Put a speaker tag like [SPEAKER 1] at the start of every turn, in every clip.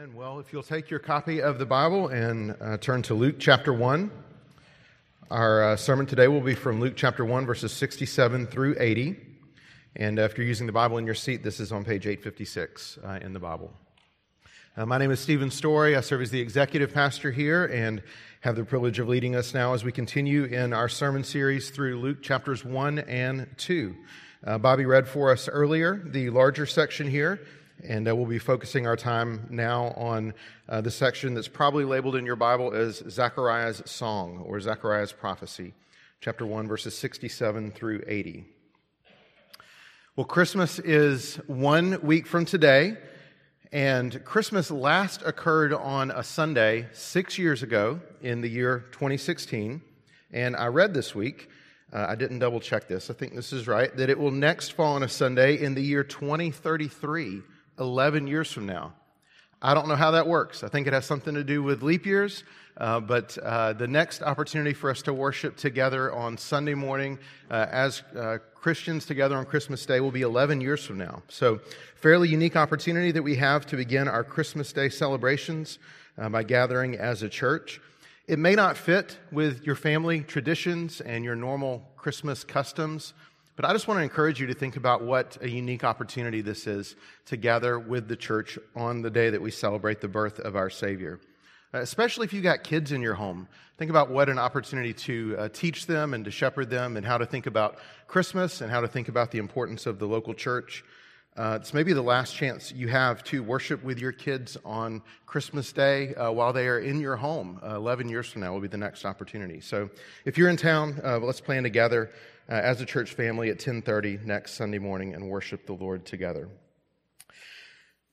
[SPEAKER 1] Amen. Well, if you'll take your copy of the Bible and uh, turn to Luke chapter 1, our uh, sermon today will be from Luke chapter 1, verses 67 through 80. And uh, if you're using the Bible in your seat, this is on page 856 uh, in the Bible. Uh, my name is Stephen Story. I serve as the executive pastor here and have the privilege of leading us now as we continue in our sermon series through Luke chapters 1 and 2. Uh, Bobby read for us earlier the larger section here and uh, we'll be focusing our time now on uh, the section that's probably labeled in your Bible as Zechariah's Song or Zechariah's Prophecy, chapter 1, verses 67 through 80. Well, Christmas is one week from today, and Christmas last occurred on a Sunday six years ago in the year 2016. And I read this week, uh, I didn't double check this, I think this is right, that it will next fall on a Sunday in the year 2033 11 years from now. I don't know how that works. I think it has something to do with leap years, uh, but uh, the next opportunity for us to worship together on Sunday morning uh, as uh, Christians together on Christmas Day will be 11 years from now. So, fairly unique opportunity that we have to begin our Christmas Day celebrations uh, by gathering as a church. It may not fit with your family traditions and your normal Christmas customs. But I just want to encourage you to think about what a unique opportunity this is to gather with the church on the day that we celebrate the birth of our Savior. Especially if you've got kids in your home. Think about what an opportunity to uh, teach them and to shepherd them and how to think about Christmas and how to think about the importance of the local church. Uh, it's maybe the last chance you have to worship with your kids on Christmas Day uh, while they are in your home. Uh, 11 years from now will be the next opportunity. So if you're in town, uh, let's plan together uh, as a church family at 10:30 next Sunday morning and worship the Lord together.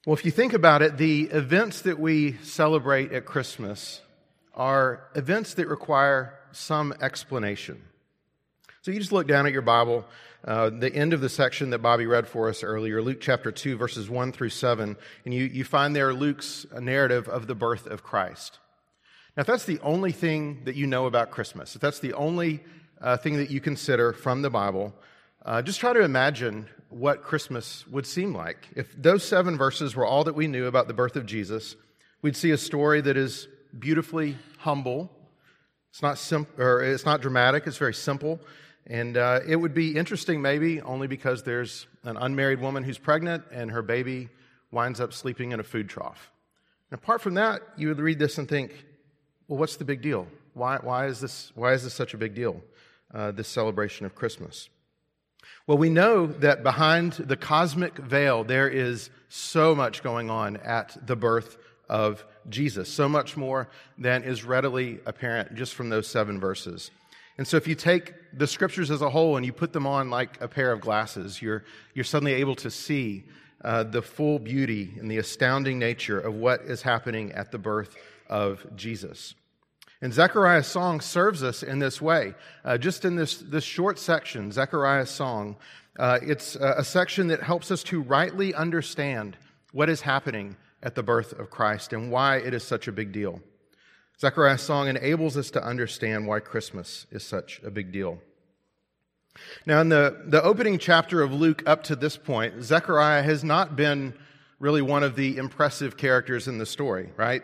[SPEAKER 1] Well, if you think about it, the events that we celebrate at Christmas are events that require some explanation. So you just look down at your Bible, uh, the end of the section that Bobby read for us earlier, Luke chapter 2, verses 1 through 7, and you, you find there Luke's narrative of the birth of Christ. Now, if that's the only thing that you know about Christmas, if that's the only uh, thing that you consider from the Bible, uh, just try to imagine what Christmas would seem like. If those seven verses were all that we knew about the birth of Jesus, we'd see a story that is beautifully humble. It's not, sim- or it's not dramatic, it's very simple. And uh, it would be interesting, maybe, only because there's an unmarried woman who's pregnant and her baby winds up sleeping in a food trough. And apart from that, you would read this and think, well, what's the big deal? Why, why, is, this, why is this such a big deal? Uh, this celebration of Christmas? Well, we know that behind the cosmic veil, there is so much going on at the birth of Jesus, so much more than is readily apparent just from those seven verses. And so, if you take the scriptures as a whole and you put them on like a pair of glasses, you're, you're suddenly able to see uh, the full beauty and the astounding nature of what is happening at the birth of Jesus. And Zechariah's song serves us in this way. Uh, just in this, this short section, Zechariah's song, uh, it's a section that helps us to rightly understand what is happening at the birth of Christ and why it is such a big deal. Zechariah's song enables us to understand why Christmas is such a big deal. Now, in the, the opening chapter of Luke up to this point, Zechariah has not been really one of the impressive characters in the story, right?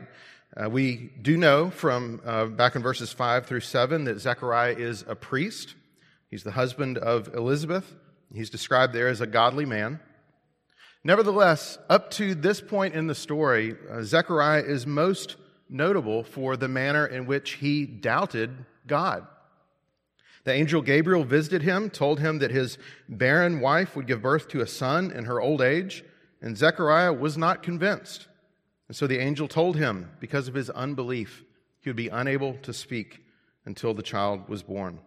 [SPEAKER 1] Uh, we do know from uh, back in verses 5 through 7 that Zechariah is a priest. He's the husband of Elizabeth. He's described there as a godly man. Nevertheless, up to this point in the story, uh, Zechariah is most notable for the manner in which he doubted God. The angel Gabriel visited him, told him that his barren wife would give birth to a son in her old age, and Zechariah was not convinced. And so the angel told him, because of his unbelief, he would be unable to speak until the child was born.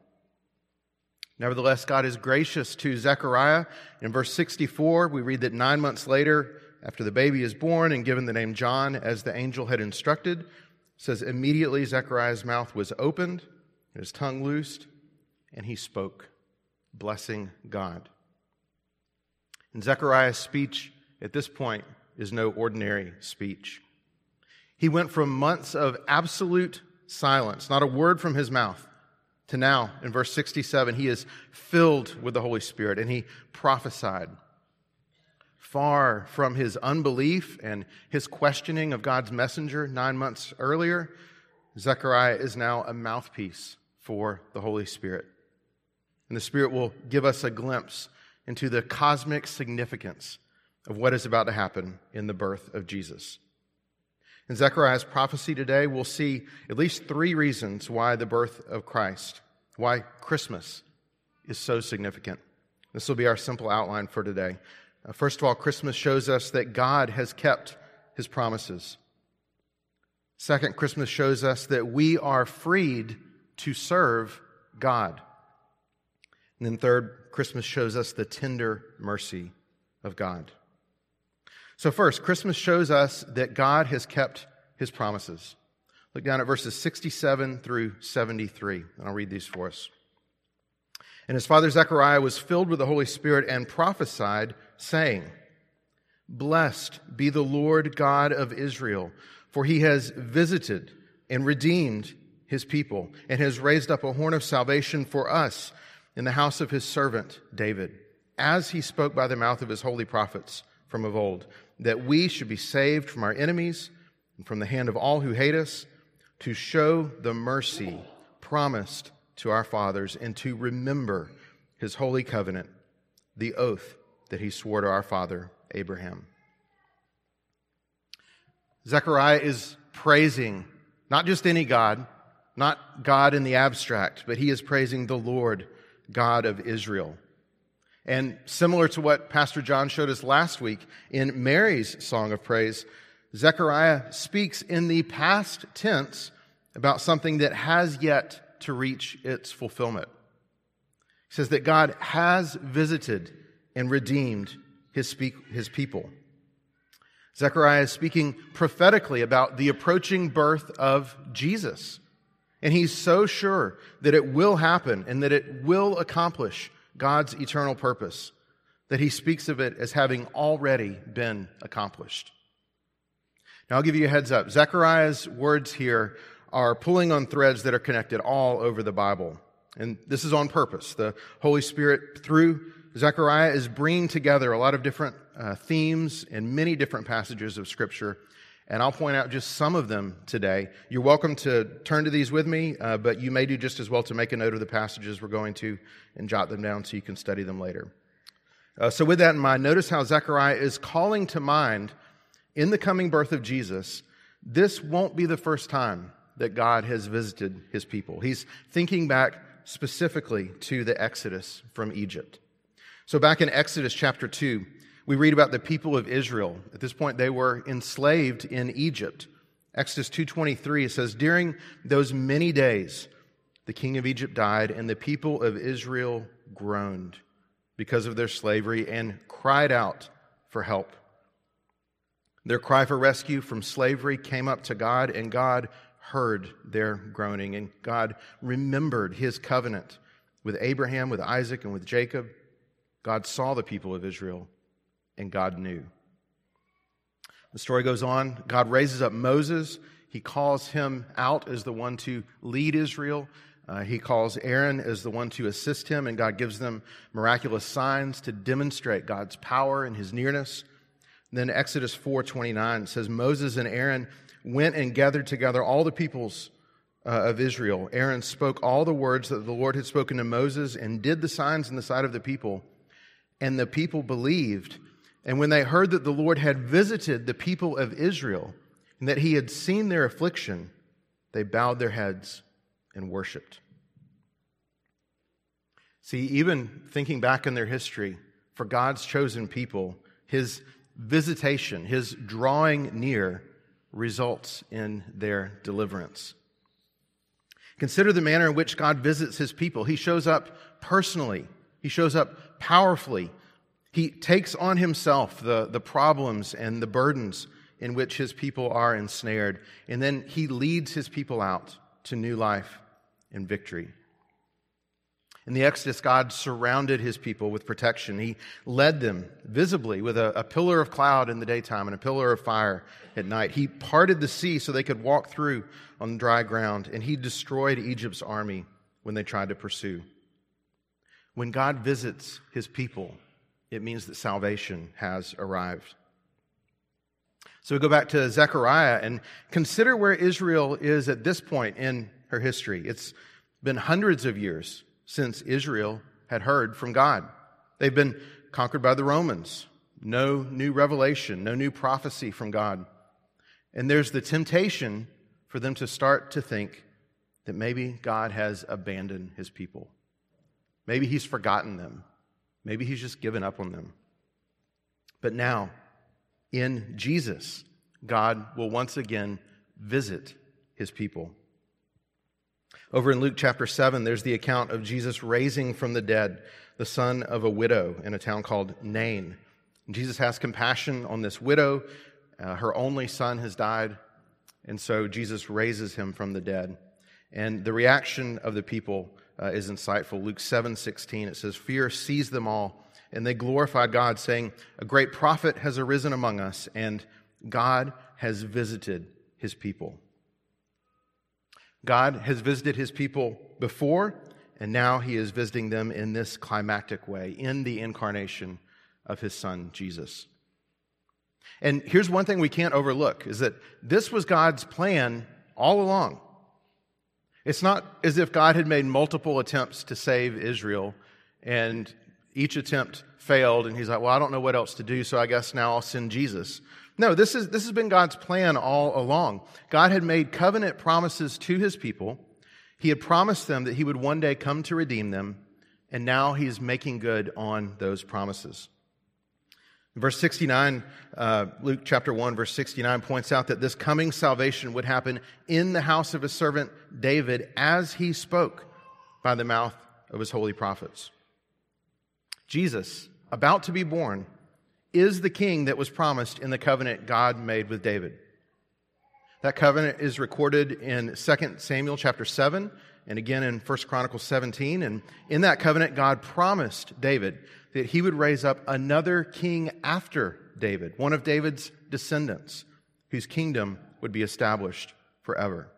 [SPEAKER 1] Nevertheless, God is gracious to Zechariah. In verse 64, we read that nine months later, after the baby is born and given the name John, as the angel had instructed, says, Immediately Zechariah's mouth was opened, his tongue loosed, and he spoke, blessing God. And Zechariah's speech at this point is no ordinary speech. He went from months of absolute silence, not a word from his mouth, to now, in verse 67, he is filled with the Holy Spirit and he prophesied. far from his unbelief and his questioning of God's messenger nine months earlier, Zechariah is now a mouthpiece for the Holy Spirit. And the Spirit will give us a glimpse into the cosmic significance of what is about to happen in the birth of Jesus. In Zechariah's prophecy today, we'll see at least three reasons why the birth of Christ, why Christmas is so significant. This will be our simple outline for today. Uh, first of all, Christmas shows us that God has kept his promises. Second, Christmas shows us that we are freed to serve God. And then third, Christmas shows us the tender mercy of God. So, first, Christmas shows us that God has kept his promises. Look down at verses 67 through 73, and I'll read these for us. And his father Zechariah was filled with the Holy Spirit and prophesied, saying, Blessed be the Lord God of Israel, for he has visited and redeemed his people, and has raised up a horn of salvation for us in the house of his servant David, as he spoke by the mouth of his holy prophets from of old that we should be saved from our enemies and from the hand of all who hate us, to show the mercy promised to our fathers, and to remember his holy covenant, the oath that he swore to our father Abraham. Zechariah is praising not just any God, not God in the abstract, but he is praising the Lord, God of Israel. And similar to what Pastor John showed us last week in Mary's song of praise, Zechariah speaks in the past tense about something that has yet to reach its fulfillment. He says that God has visited and redeemed his, speak, his people. Zechariah is speaking prophetically about the approaching birth of Jesus. And he's so sure that it will happen and that it will accomplish God's eternal purpose, that he speaks of it as having already been accomplished. Now, I'll give you a heads up. Zechariah's words here are pulling on threads that are connected all over the Bible. And this is on purpose. The Holy Spirit, through Zechariah, is bringing together a lot of different uh, themes in many different passages of Scripture and I'll point out just some of them today. You're welcome to turn to these with me, uh, but you may do just as well to make a note of the passages we're going to and jot them down so you can study them later. Uh, so, with that in mind, notice how Zechariah is calling to mind in the coming birth of Jesus, this won't be the first time that God has visited his people. He's thinking back specifically to the Exodus from Egypt. So, back in Exodus chapter 2, we read about the people of Israel. At this point, they were enslaved in Egypt. Exodus 2.23, says, During those many days, the king of Egypt died, and the people of Israel groaned because of their slavery and cried out for help. Their cry for rescue from slavery came up to God, and God heard their groaning, and God remembered his covenant with Abraham, with Isaac, and with Jacob. God saw the people of Israel and God knew. The story goes on. God raises up Moses. He calls him out as the one to lead Israel. Uh, he calls Aaron as the one to assist him, and God gives them miraculous signs to demonstrate God's power and his nearness. then Exodus 4:29 says Moses and Aaron went and gathered together all the peoples uh, of Israel. Aaron spoke all the words that the Lord had spoken to Moses and did the signs in the sight of the people. And the people believed and when they heard that the Lord had visited the people of Israel and that he had seen their affliction, they bowed their heads and worshiped. See, even thinking back in their history, for God's chosen people, his visitation, his drawing near, results in their deliverance. Consider the manner in which God visits his people. He shows up personally, he shows up powerfully he takes on himself the, the problems and the burdens in which his people are ensnared, and then he leads his people out to new life and victory. In the Exodus, God surrounded his people with protection. He led them visibly with a, a, pillar of cloud in the daytime and a pillar of fire at night. He parted the sea so they could walk through on dry ground, and he destroyed Egypt's army when they tried to pursue. When God visits his people, it means that salvation has arrived. So we go back to Zechariah and consider where Israel is at this point in her history. It's been hundreds of years since Israel had heard from God. They've been conquered by the Romans. No new revelation, no new prophecy from God. And there's the temptation for them to start to think that maybe God has abandoned his people. Maybe he's forgotten them. Maybe he's just given up on them. But now, in Jesus, God will once again visit his people. Over in Luke chapter 7, there's the account of Jesus raising from the dead the son of a widow in a town called Nain. Jesus has compassion on this widow. Uh, her only son has died, and so Jesus raises him from the dead. And the reaction of the people uh, is insightful. Luke 7 16, it says, Fear seized them all, and they glorified God, saying, A great prophet has arisen among us, and God has visited his people. God has visited his people before, and now he is visiting them in this climactic way, in the incarnation of his son, Jesus. And here's one thing we can't overlook is that this was God's plan all along. It's not as if God had made multiple attempts to save Israel and each attempt failed and he's like, well, I don't know what else to do, so I guess now I'll send Jesus. No, this, is, this has been God's plan all along. God had made covenant promises to his people. He had promised them that he would one day come to redeem them, and now he's making good on those promises. Verse 69, uh, Luke chapter 1, verse 69 points out that this coming salvation would happen in the house of his servant David as he spoke by the mouth of his holy prophets. Jesus, about to be born, is the king that was promised in the covenant God made with David. That covenant is recorded in 2 Samuel chapter 7 and again in 1 Chronicles 17. And in that covenant, God promised David that he would raise up another king after David, one of David's descendants, whose kingdom would be established forever.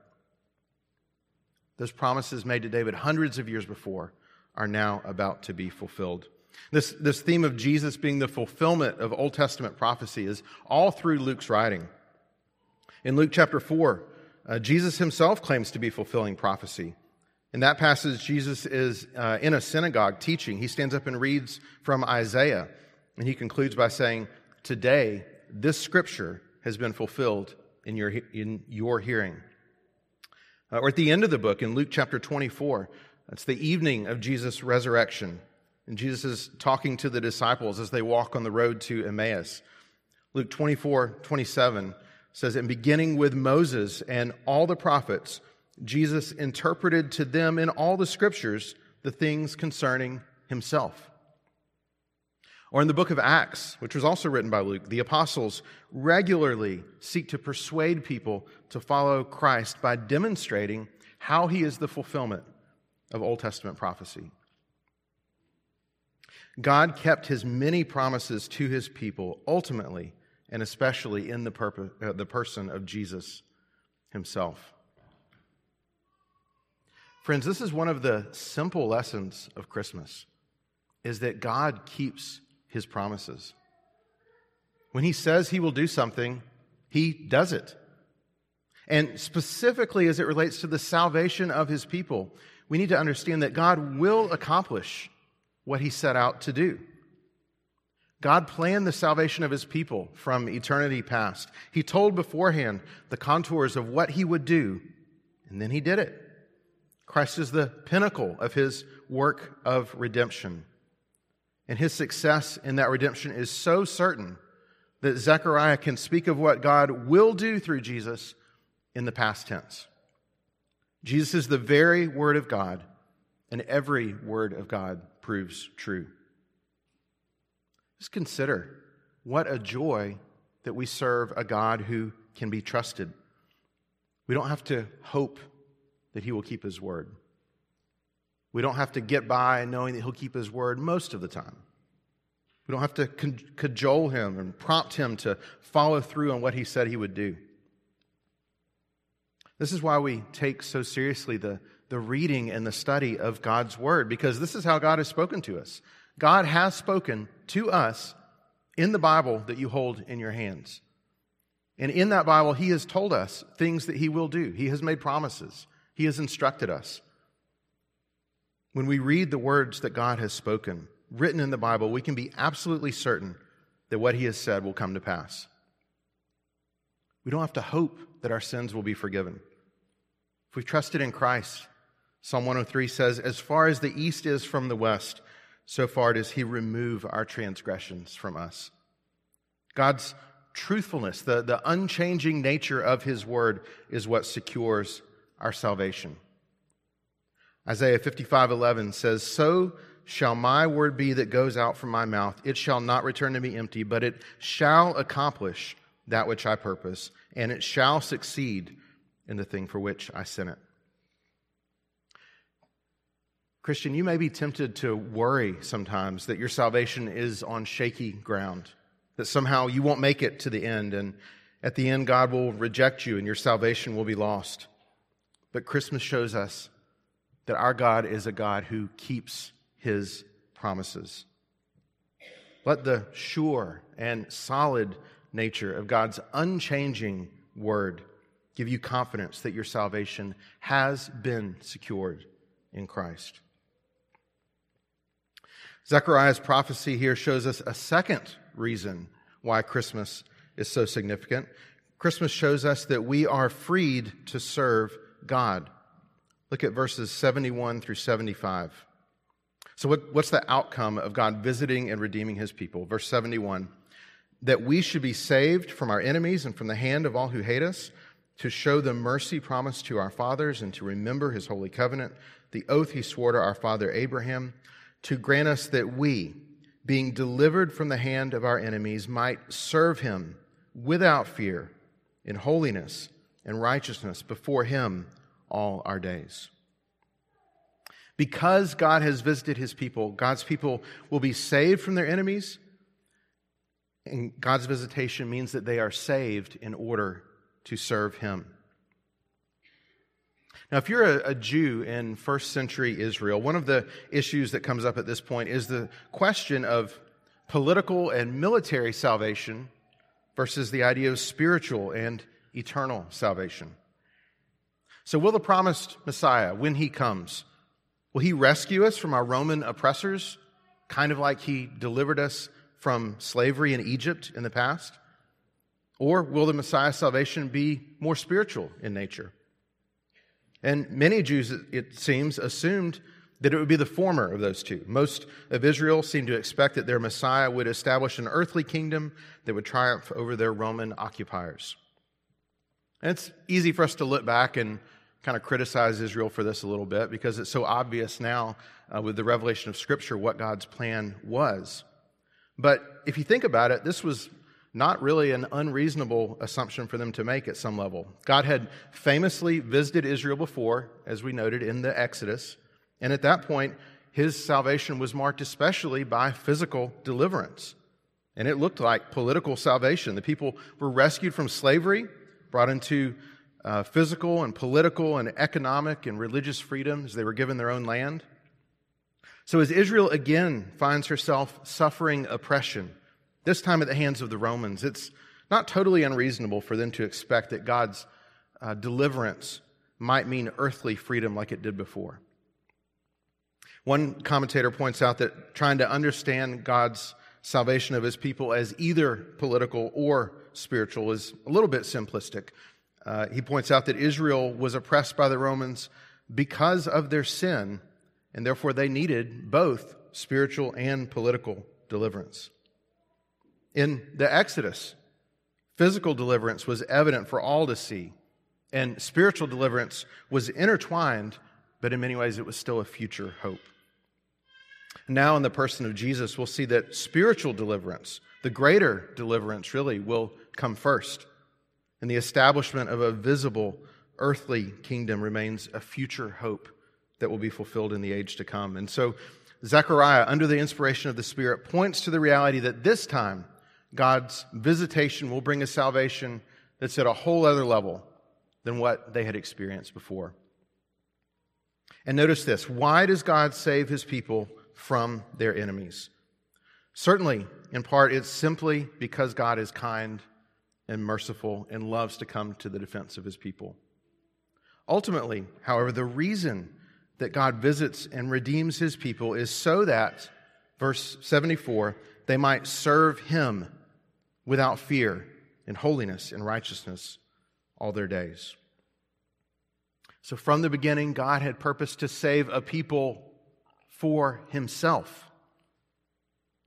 [SPEAKER 1] Those promises made to David hundreds of years before are now about to be fulfilled. This, this theme of Jesus being the fulfillment of Old Testament prophecy is all through Luke's writing. In Luke chapter 4, uh, Jesus himself claims to be fulfilling prophecy. In that passage, Jesus is uh, in a synagogue teaching. He stands up and reads from Isaiah, and he concludes by saying, Today, this scripture has been fulfilled in your, in your hearing. Uh, or at the end of the book, in Luke chapter 24, it's the evening of Jesus' resurrection. And Jesus is talking to the disciples as they walk on the road to Emmaus. Luke 24, 27 says, And beginning with Moses and all the prophets, Jesus interpreted to them in all the scriptures the things concerning himself. Or in the book of Acts, which was also written by Luke, the apostles regularly seek to persuade people to follow Christ by demonstrating how he is the fulfillment of Old Testament prophecy. God kept his many promises to his people, ultimately and especially in the, uh, the person of Jesus himself. Friends, this is one of the simple lessons of Christmas is that God keeps his promises. When he says he will do something, he does it. And specifically as it relates to the salvation of his people, we need to understand that God will accomplish what he set out to do. God planned the salvation of his people from eternity past. He told beforehand the contours of what he would do, and then he did it. Christ is the pinnacle of his work of redemption. And his success in that redemption is so certain that Zechariah can speak of what God will do through Jesus in the past tense. Jesus is the very Word of God, and every Word of God proves true. Just consider what a joy that we serve a God who can be trusted. We don't have to hope that he will keep his word. We don't have to get by knowing that he'll keep his word most of the time. We don't have to cajole him and prompt him to follow through on what he said he would do. This is why we take so seriously the the reading and the study of God's Word because this is how God has spoken to us. God has spoken to us in the Bible that you hold in your hands. And in that Bible, He has told us things that He will do. He has made promises, He has instructed us. When we read the words that God has spoken, written in the Bible, we can be absolutely certain that what He has said will come to pass. We don't have to hope that our sins will be forgiven. If we've trusted in Christ, Psalm 103 says, As far as the east is from the west, so far does He remove our transgressions from us. God's truthfulness, the, the unchanging nature of His word, is what secures our salvation. Isaiah 55 11 says, So shall my word be that goes out from my mouth. It shall not return to me empty, but it shall accomplish that which I purpose, and it shall succeed in the thing for which I sent it. Christian, you may be tempted to worry sometimes that your salvation is on shaky ground, that somehow you won't make it to the end, and at the end, God will reject you and your salvation will be lost. But Christmas shows us that our God is a God who keeps his promises. Let the sure and solid nature of God's unchanging word give you confidence that your salvation has been secured in Christ. Zechariah's prophecy here shows us a second reason why Christmas is so significant. Christmas shows us that we are freed to serve God. Look at verses 71 through 75. So, what, what's the outcome of God visiting and redeeming his people? Verse 71 that we should be saved from our enemies and from the hand of all who hate us, to show the mercy promised to our fathers, and to remember his holy covenant, the oath he swore to our father Abraham, to grant us that we, being delivered from the hand of our enemies, might serve him without fear in holiness and righteousness before him all our days. Because God has visited his people, God's people will be saved from their enemies. And God's visitation means that they are saved in order to serve him. Now, if you're a, a, Jew in first century Israel, one of the issues that comes up at this point is the question of political and military salvation versus the idea of spiritual and eternal salvation. So, will the promised Messiah, when he comes, will he rescue us from our Roman oppressors, kind of like he delivered us from slavery in Egypt in the past? Or will the Messiah's salvation be more spiritual in nature? And many Jews, it seems, assumed that it would be the former of those two. Most of Israel seemed to expect that their Messiah would establish an earthly kingdom that would triumph over their Roman occupiers. And it's easy for us to look back and kind of criticize Israel for this a little bit because it's so obvious now uh, with the revelation of Scripture what God's plan was. But if you think about it, this was not really an unreasonable assumption for them to make at some level. God had famously visited Israel before, as we noted in the Exodus, and at that point, his salvation was marked especially by physical deliverance. And it looked like political salvation. The people were rescued from slavery, brought into uh, physical and political and economic and religious freedoms. they were given their own land. So, as Israel again finds herself suffering oppression, this time at the hands of the Romans, it's not totally unreasonable for them to expect that God's uh, deliverance might mean earthly freedom like it did before. One commentator points out that trying to understand God's salvation of his people as either political or spiritual is a little bit simplistic. Uh, he points out that Israel was oppressed by the Romans because of their sin, and therefore they needed both spiritual and political deliverance. In the Exodus, physical deliverance was evident for all to see, and spiritual deliverance was intertwined, but in many ways it was still a future hope. Now, in the person of Jesus, we'll see that spiritual deliverance, the greater deliverance, really will come first. And the establishment of a visible earthly kingdom remains a future hope that will be fulfilled in the age to come. And so, Zechariah, under the inspiration of the Spirit, points to the reality that this time, God's visitation will bring a salvation that's at a whole other level than what they had experienced before. And notice this why does God save his people from their enemies. Certainly, in part, it's simply because God is kind and merciful and loves to come to the defense of his people. Ultimately, however, the reason that God visits and redeems his people is so that, verse 74, they might serve him without fear in holiness and righteousness all their days. So from the beginning, God had purposed to save a people for himself.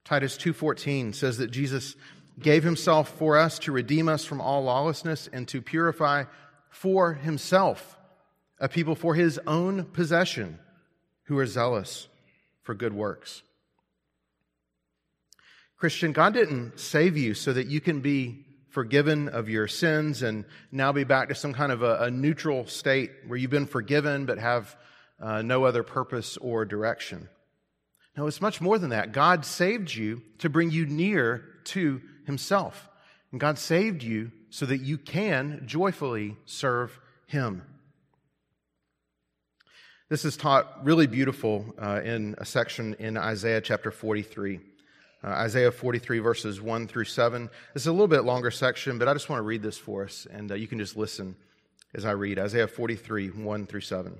[SPEAKER 1] Titus 2:14 says that Jesus gave himself for us to redeem us from all lawlessness and to purify for himself a people for his own possession who are zealous for good works. Christian, God didn't save you so that you can be forgiven of your sins and now be back to some kind of a, a neutral state where you've been forgiven but have uh, no other purpose or direction. No, it's much more than that. God saved you to bring you near to Himself. And God saved you so that you can joyfully serve Him. This is taught really beautiful uh, in a section in Isaiah chapter 43. Uh, Isaiah 43, verses 1 through 7. This is a little bit longer section, but I just want to read this for us, and uh, you can just listen as I read. Isaiah 43, 1 through 7.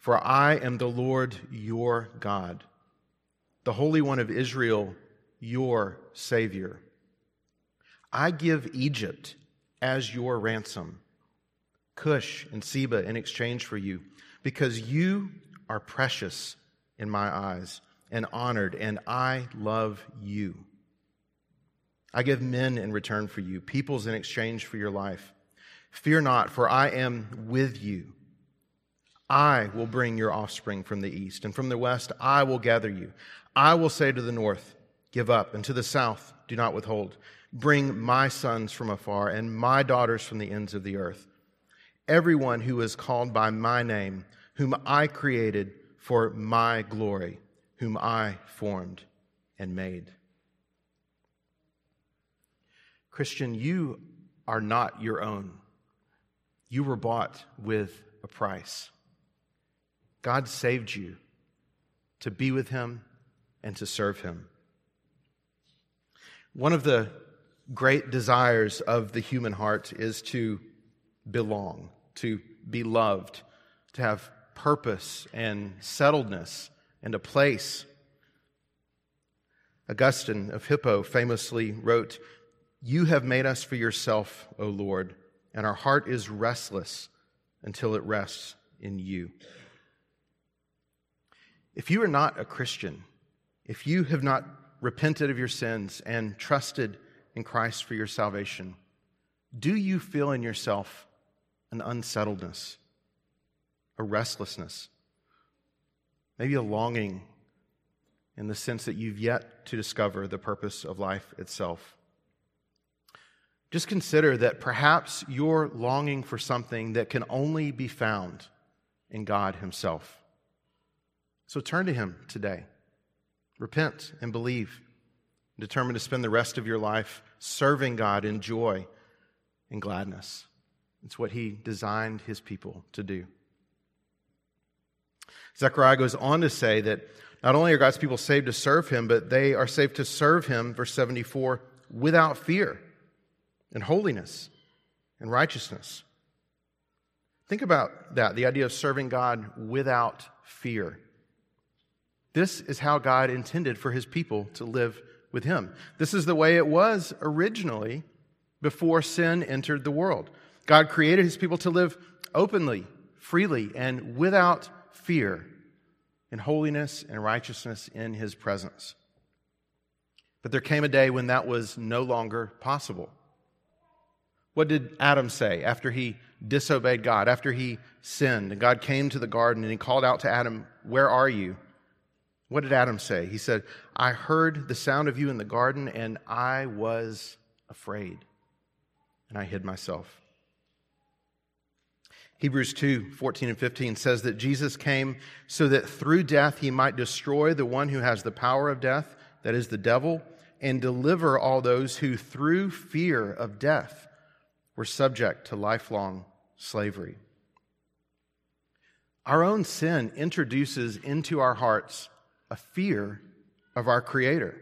[SPEAKER 1] For I am the Lord your God, the Holy One of Israel, your Savior. I give Egypt as your ransom, Cush and Seba in exchange for you, because you are precious in my eyes and honored, and I love you. I give men in return for you, peoples in exchange for your life. Fear not, for I am with you. I will bring your offspring from the east, and from the west I will gather you. I will say to the north, Give up, and to the south, Do not withhold. Bring my sons from afar, and my daughters from the ends of the earth. Everyone who is called by my name, whom I created for my glory whom I formed and made. Christian, you are not your own. You were bought with a price. God saved you to be with Him and to serve Him. One of the great desires of the human heart is to belong, to be loved, to have purpose and settledness and a place. Augustine of Hippo famously wrote, You have made us for yourself, O Lord, and our heart is restless until it rests in you. If you are not a Christian, if you have not repented of your sins and trusted in Christ for your salvation, do you feel in yourself an unsettledness, a restlessness? maybe a longing in the sense that you've yet to discover the purpose of life itself. Just consider that perhaps you're longing for something that can only be found in God Himself. So turn to Him today. Repent and believe. Determine to spend the rest of your life serving God in joy and gladness. It's what He designed His people to do. Zechariah goes on to say that not only are God's people saved to serve him, but they are saved to serve him, verse 74, without fear and holiness and righteousness. Think about that the idea of serving God without fear. This is how God intended for his people to live with him. This is the way it was originally before sin entered the world. God created his people to live openly, freely, and without fear in holiness and righteousness in his presence. But there came a day when that was no longer possible. What did Adam say after he disobeyed God, after he sinned? And God came to the garden and he called out to Adam, Where are you? What did Adam say? He said, I heard the sound of you in the garden and I was afraid and I hid myself. Hebrews 2 14 and 15 says that Jesus came so that through death he might destroy the one who has the power of death, that is the devil, and deliver all those who through fear of death were subject to lifelong slavery. Our own sin introduces into our hearts a fear of our Creator.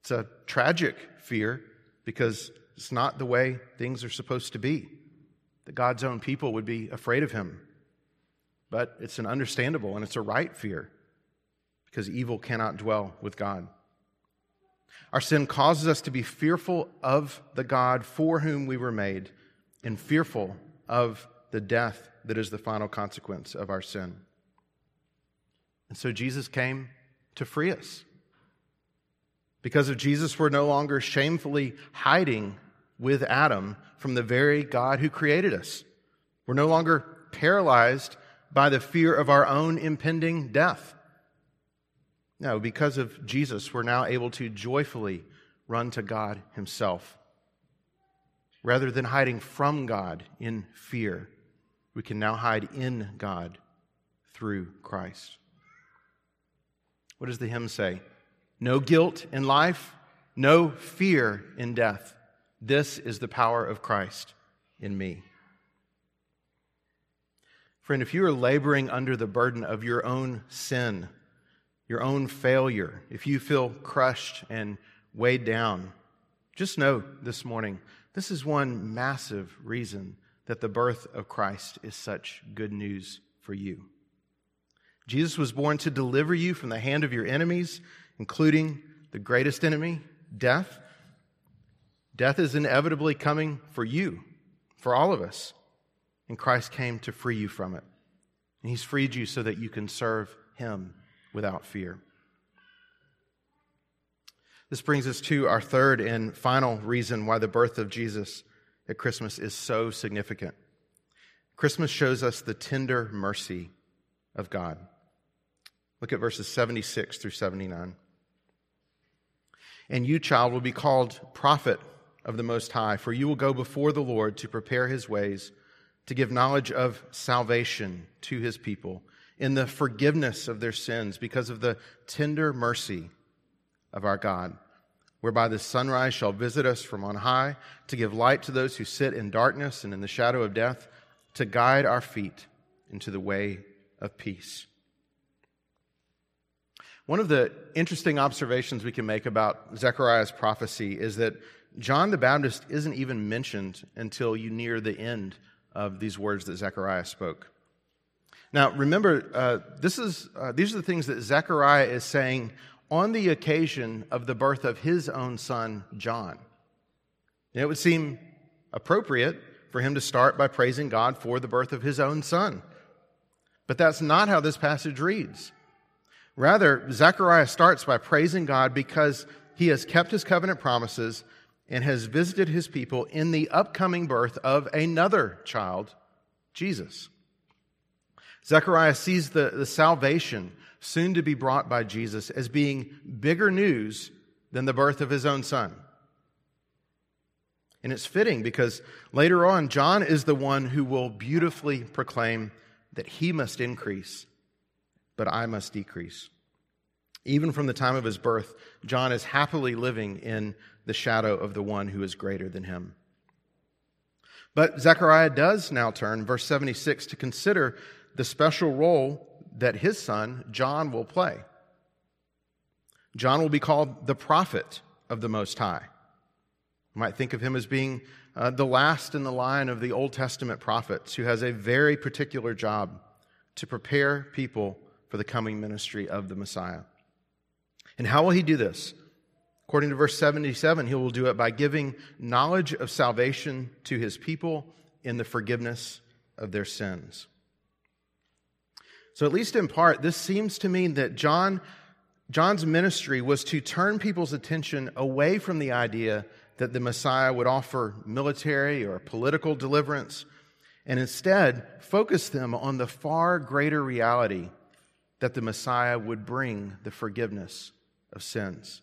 [SPEAKER 1] It's a tragic fear because it's not the way things are supposed to be that God's own people would be afraid of him. But it's an understandable and it's a right fear because evil cannot dwell with God. Our sin causes us to be fearful of the God for whom we were made and fearful of the death that is the final consequence of our sin. And so Jesus came to free us. Because of Jesus, we're no longer shamefully hiding with Adam from the very God who created us. We're no longer paralyzed by the fear of our own impending death. No, because of Jesus, we're now able to joyfully run to God Himself. Rather than hiding from God in fear, we can now hide in God through Christ. What does the hymn say? No guilt in life, no fear in death. This is the power of Christ in me. Friend, if you are laboring under the burden of your own sin, your own failure, if you feel crushed and weighed down, just know this morning this is one massive reason that the birth of Christ is such good news for you. Jesus was born to deliver you from the hand of your enemies, including the greatest enemy, death. Death is inevitably coming for you, for all of us. And Christ came to free you from it. And He's freed you so that you can serve Him without fear. This brings us to our third and final reason why the birth of Jesus at Christmas is so significant. Christmas shows us the tender mercy of God. Look at verses 76 through 79. And you, child, will be called prophet of the Most High, for you will go before the Lord to prepare his ways, to give knowledge of salvation to his people in the forgiveness of their sins because of the tender mercy of our God, whereby the sunrise shall visit us from on high, to give light to those who sit in darkness and in the shadow of death, to guide our feet into the way of peace. One of the interesting observations we can make about Zechariah's prophecy is that John the Baptist isn't even mentioned until you near the end of these words that Zechariah spoke. Now, remember, uh, this is, uh, these are the things that Zechariah is saying on the occasion of the birth of his own son, John. And it would seem appropriate for him to start by praising God for the birth of his own son. But that's not how this passage reads. Rather, Zechariah starts by praising God because he has kept his covenant promises and has visited his people in the upcoming birth of another child, Jesus. Zechariah sees the, the salvation soon to be brought by Jesus as being bigger news than the birth of his own son. And it's fitting because later on, John is the one who will beautifully proclaim that he must increase, but I must decrease. Even from the time of his birth, John is happily living in the shadow of the one who is greater than him. But Zechariah does now turn, verse 76, to consider the special role that his son, John, will play. John will be called the prophet of the Most High. You might think of him as being uh, the last in the line of the Old Testament prophets who has a very particular job to prepare people for the coming ministry of the Messiah. And how will he do this? According to verse 77, he will do it by giving knowledge of salvation to his people in the forgiveness of their sins. So, at least in part, this seems to mean that John, John's ministry was to turn people's attention away from the idea that the Messiah would offer military or political deliverance, and instead focus them on the far greater reality that the Messiah would bring the forgiveness of sins.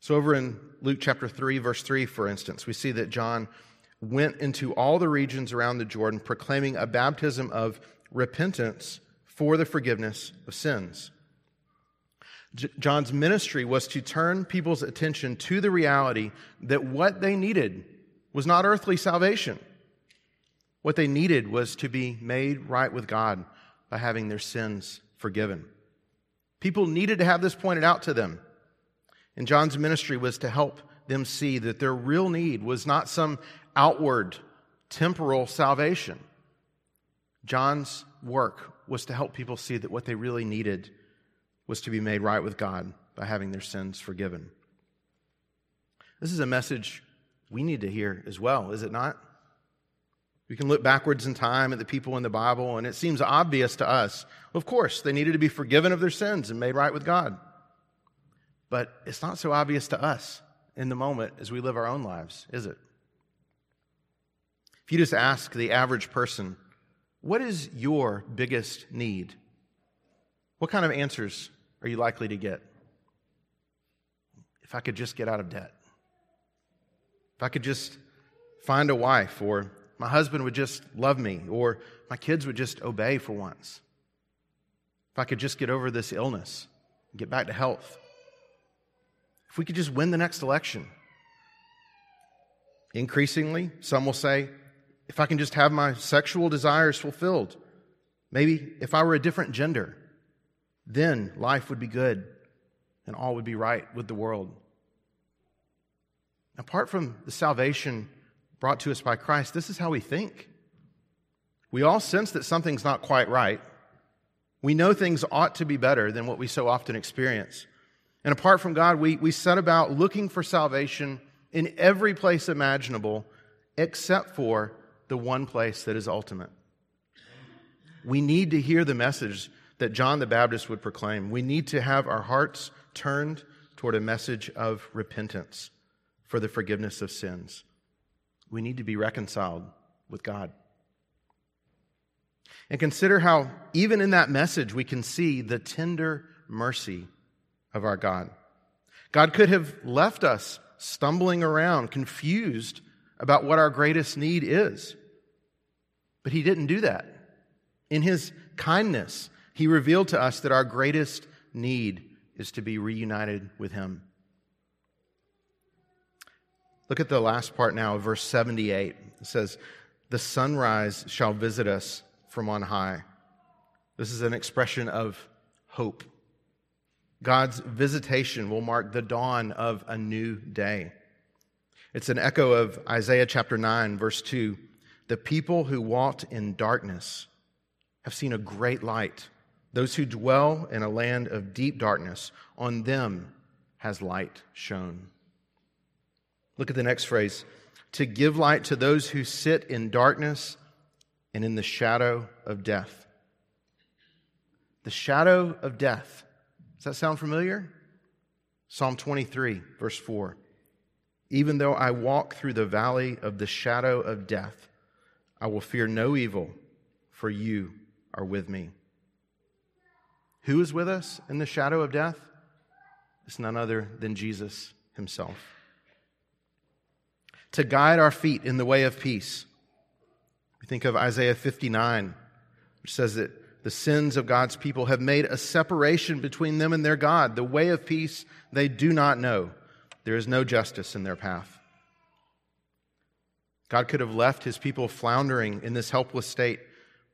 [SPEAKER 1] So, over in Luke chapter 3, verse 3, for instance, we see that John went into all the regions around the Jordan proclaiming a baptism of repentance for the forgiveness of sins. John's ministry was to turn people's attention to the reality that what they needed was not earthly salvation. What they needed was to be made right with God by having their sins forgiven. People needed to have this pointed out to them. And John's ministry was to help them see that their real need was not some outward temporal salvation. John's work was to help people see that what they really needed was to be made right with God by having their sins forgiven. This is a message we need to hear as well, is it not? We can look backwards in time at the people in the Bible, and it seems obvious to us. Of course, they needed to be forgiven of their sins and made right with God. But it's not so obvious to us in the moment as we live our own lives, is it? If you just ask the average person, what is your biggest need? What kind of answers are you likely to get? If I could just get out of debt. If I could just find a wife, or my husband would just love me, or my kids would just obey for once. If I could just get over this illness, and get back to health. If we could just win the next election. Increasingly, some will say, if I can just have my sexual desires fulfilled. Maybe if I were a different gender, then life would be good and all would be right with the world. Apart from the salvation brought to us by Christ, this is how we think. We all sense that something's not quite right. We know things ought to be better than what we so often experience. And apart from God, we, we set about looking for salvation in every place imaginable except for the one place that is ultimate. We need to hear the message that John the Baptist would proclaim. We need to have our hearts turned toward a message of repentance for the forgiveness of sins. We need to be reconciled with God. And consider how, even in that message, we can see the tender mercy of our God. God could have left us stumbling around, confused about what our greatest need is. But he didn't do that. In his kindness, he revealed to us that our greatest need is to be reunited with him. Look at the last part now of verse 78. It says, The sunrise shall visit us from on high. This is an expression of hope. God's visitation will mark the dawn of a new day. It's an echo of Isaiah chapter 9, verse 2. The people who walked in darkness have seen a great light. Those who dwell in a land of deep darkness, on them has light shone. Look at the next phrase to give light to those who sit in darkness and in the shadow of death. The shadow of death. Does that sound familiar? Psalm 23, verse 4. Even though I walk through the valley of the shadow of death, I will fear no evil, for you are with me. Who is with us in the shadow of death? It's none other than Jesus himself. To guide our feet in the way of peace. We think of Isaiah 59, which says that the sins of God's people have made a separation between them and their God. The way of peace they do not know. There is no justice in their path. God could have left his people floundering in this helpless state,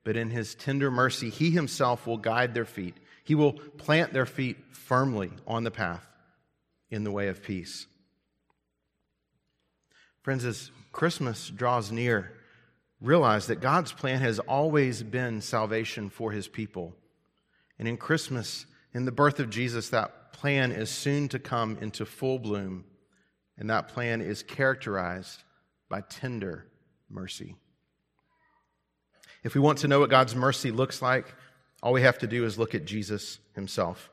[SPEAKER 1] but in his tender mercy, he himself will guide their feet. He will plant their feet firmly on the path in the way of peace. Friends, as Christmas draws near, realize that God's plan has always been salvation for his people. And in Christmas, in the birth of Jesus, that plan is soon to come into full bloom, and that plan is characterized by tender mercy. If we want to know what God's mercy looks like, all we have to do is look at Jesus himself.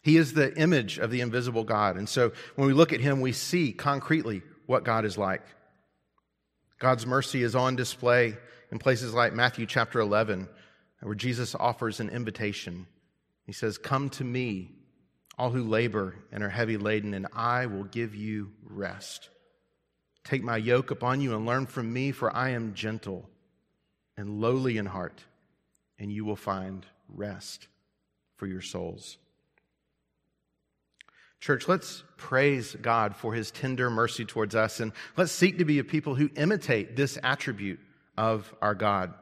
[SPEAKER 1] He is the image of the invisible God. And so when we look at him, we see concretely what God is like. God's mercy is on display in places like Matthew chapter 11, where Jesus offers an invitation. He says, Come to me, all who labor and are heavy laden, and I will give you rest. Take my yoke upon you and learn from me, for I am gentle and lowly in heart, and you will find rest for your souls. Church, let's praise God for his tender mercy towards us, and let's seek to be a people who imitate this attribute of our God.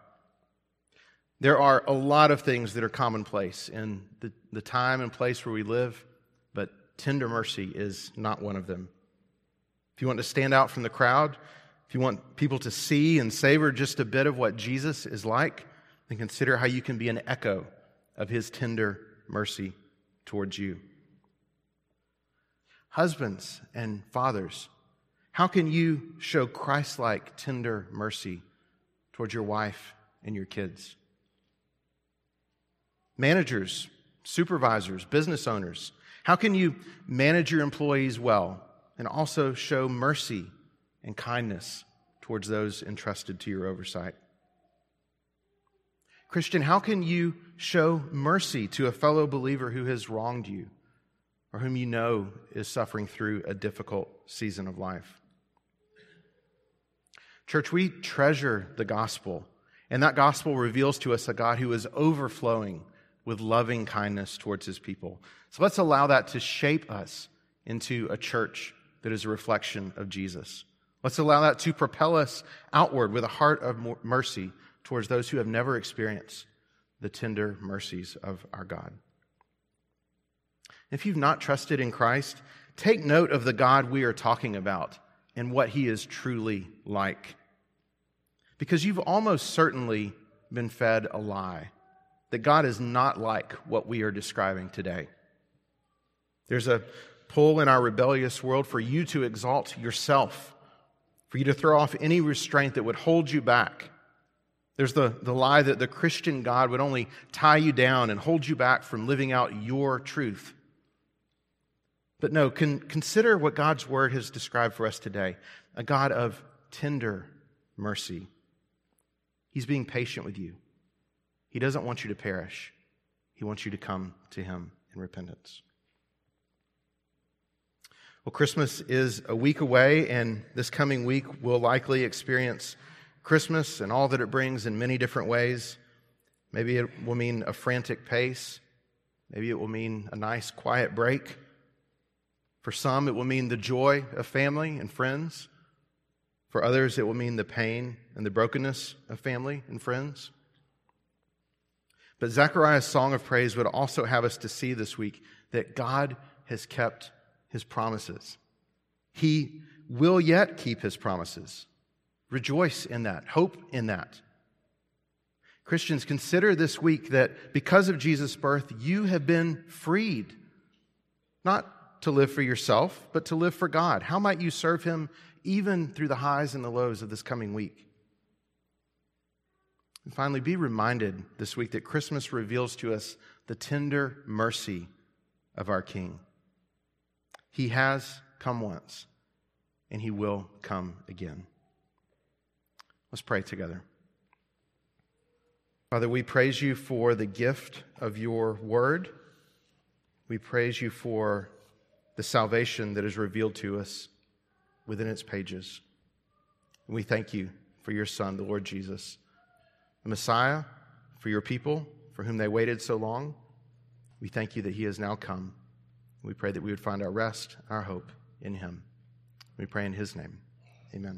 [SPEAKER 1] There are a lot of things that are commonplace in the, the time and place where we live, but tender mercy is not one of them. If you want to stand out from the crowd, if you want people to see and savor just a bit of what Jesus is like, then consider how you can be an echo of his tender mercy towards you. Husbands and fathers, how can you show Christ like tender mercy towards your wife and your kids? Managers, supervisors, business owners, how can you manage your employees well and also show mercy and kindness towards those entrusted to your oversight? Christian, how can you show mercy to a fellow believer who has wronged you? Or whom you know is suffering through a difficult season of life. Church, we treasure the gospel, and that gospel reveals to us a God who is overflowing with loving kindness towards his people. So let's allow that to shape us into a church that is a reflection of Jesus. Let's allow that to propel us outward with a heart of mercy towards those who have never experienced the tender mercies of our God. If you've not trusted in Christ, take note of the God we are talking about and what he is truly like. Because you've almost certainly been fed a lie that God is not like what we are describing today. There's a pull in our rebellious world for you to exalt yourself, for you to throw off any restraint that would hold you back. There's the, the lie that the Christian God would only tie you down and hold you back from living out your truth. But no, con- consider what God's word has described for us today a God of tender mercy. He's being patient with you. He doesn't want you to perish, He wants you to come to Him in repentance. Well, Christmas is a week away, and this coming week we'll likely experience Christmas and all that it brings in many different ways. Maybe it will mean a frantic pace. Maybe it will mean a nice, quiet break. For some, it will mean the joy of family and friends. For others, it will mean the pain and the brokenness of family and friends. But Zechariah's song of praise would also have us to see this week that God has kept his promises. He will yet keep his promises. Rejoice in that, hope in that. Christians, consider this week that because of Jesus' birth, you have been freed. Not to live for yourself, but to live for God? How might you serve Him even through the highs and the lows of this coming week? And finally, be reminded this week that Christmas reveals to us the tender mercy of our King. He has come once, and He will come again. Let's pray together. Father, we praise you for the gift of your word. We praise you for the salvation that is revealed to us within its pages. And we thank you for your Son, the Lord Jesus, the Messiah, for your people, for whom they waited so long. We thank you that he has now come. We pray that we would find our rest, our hope in him. We pray in his name. Amen.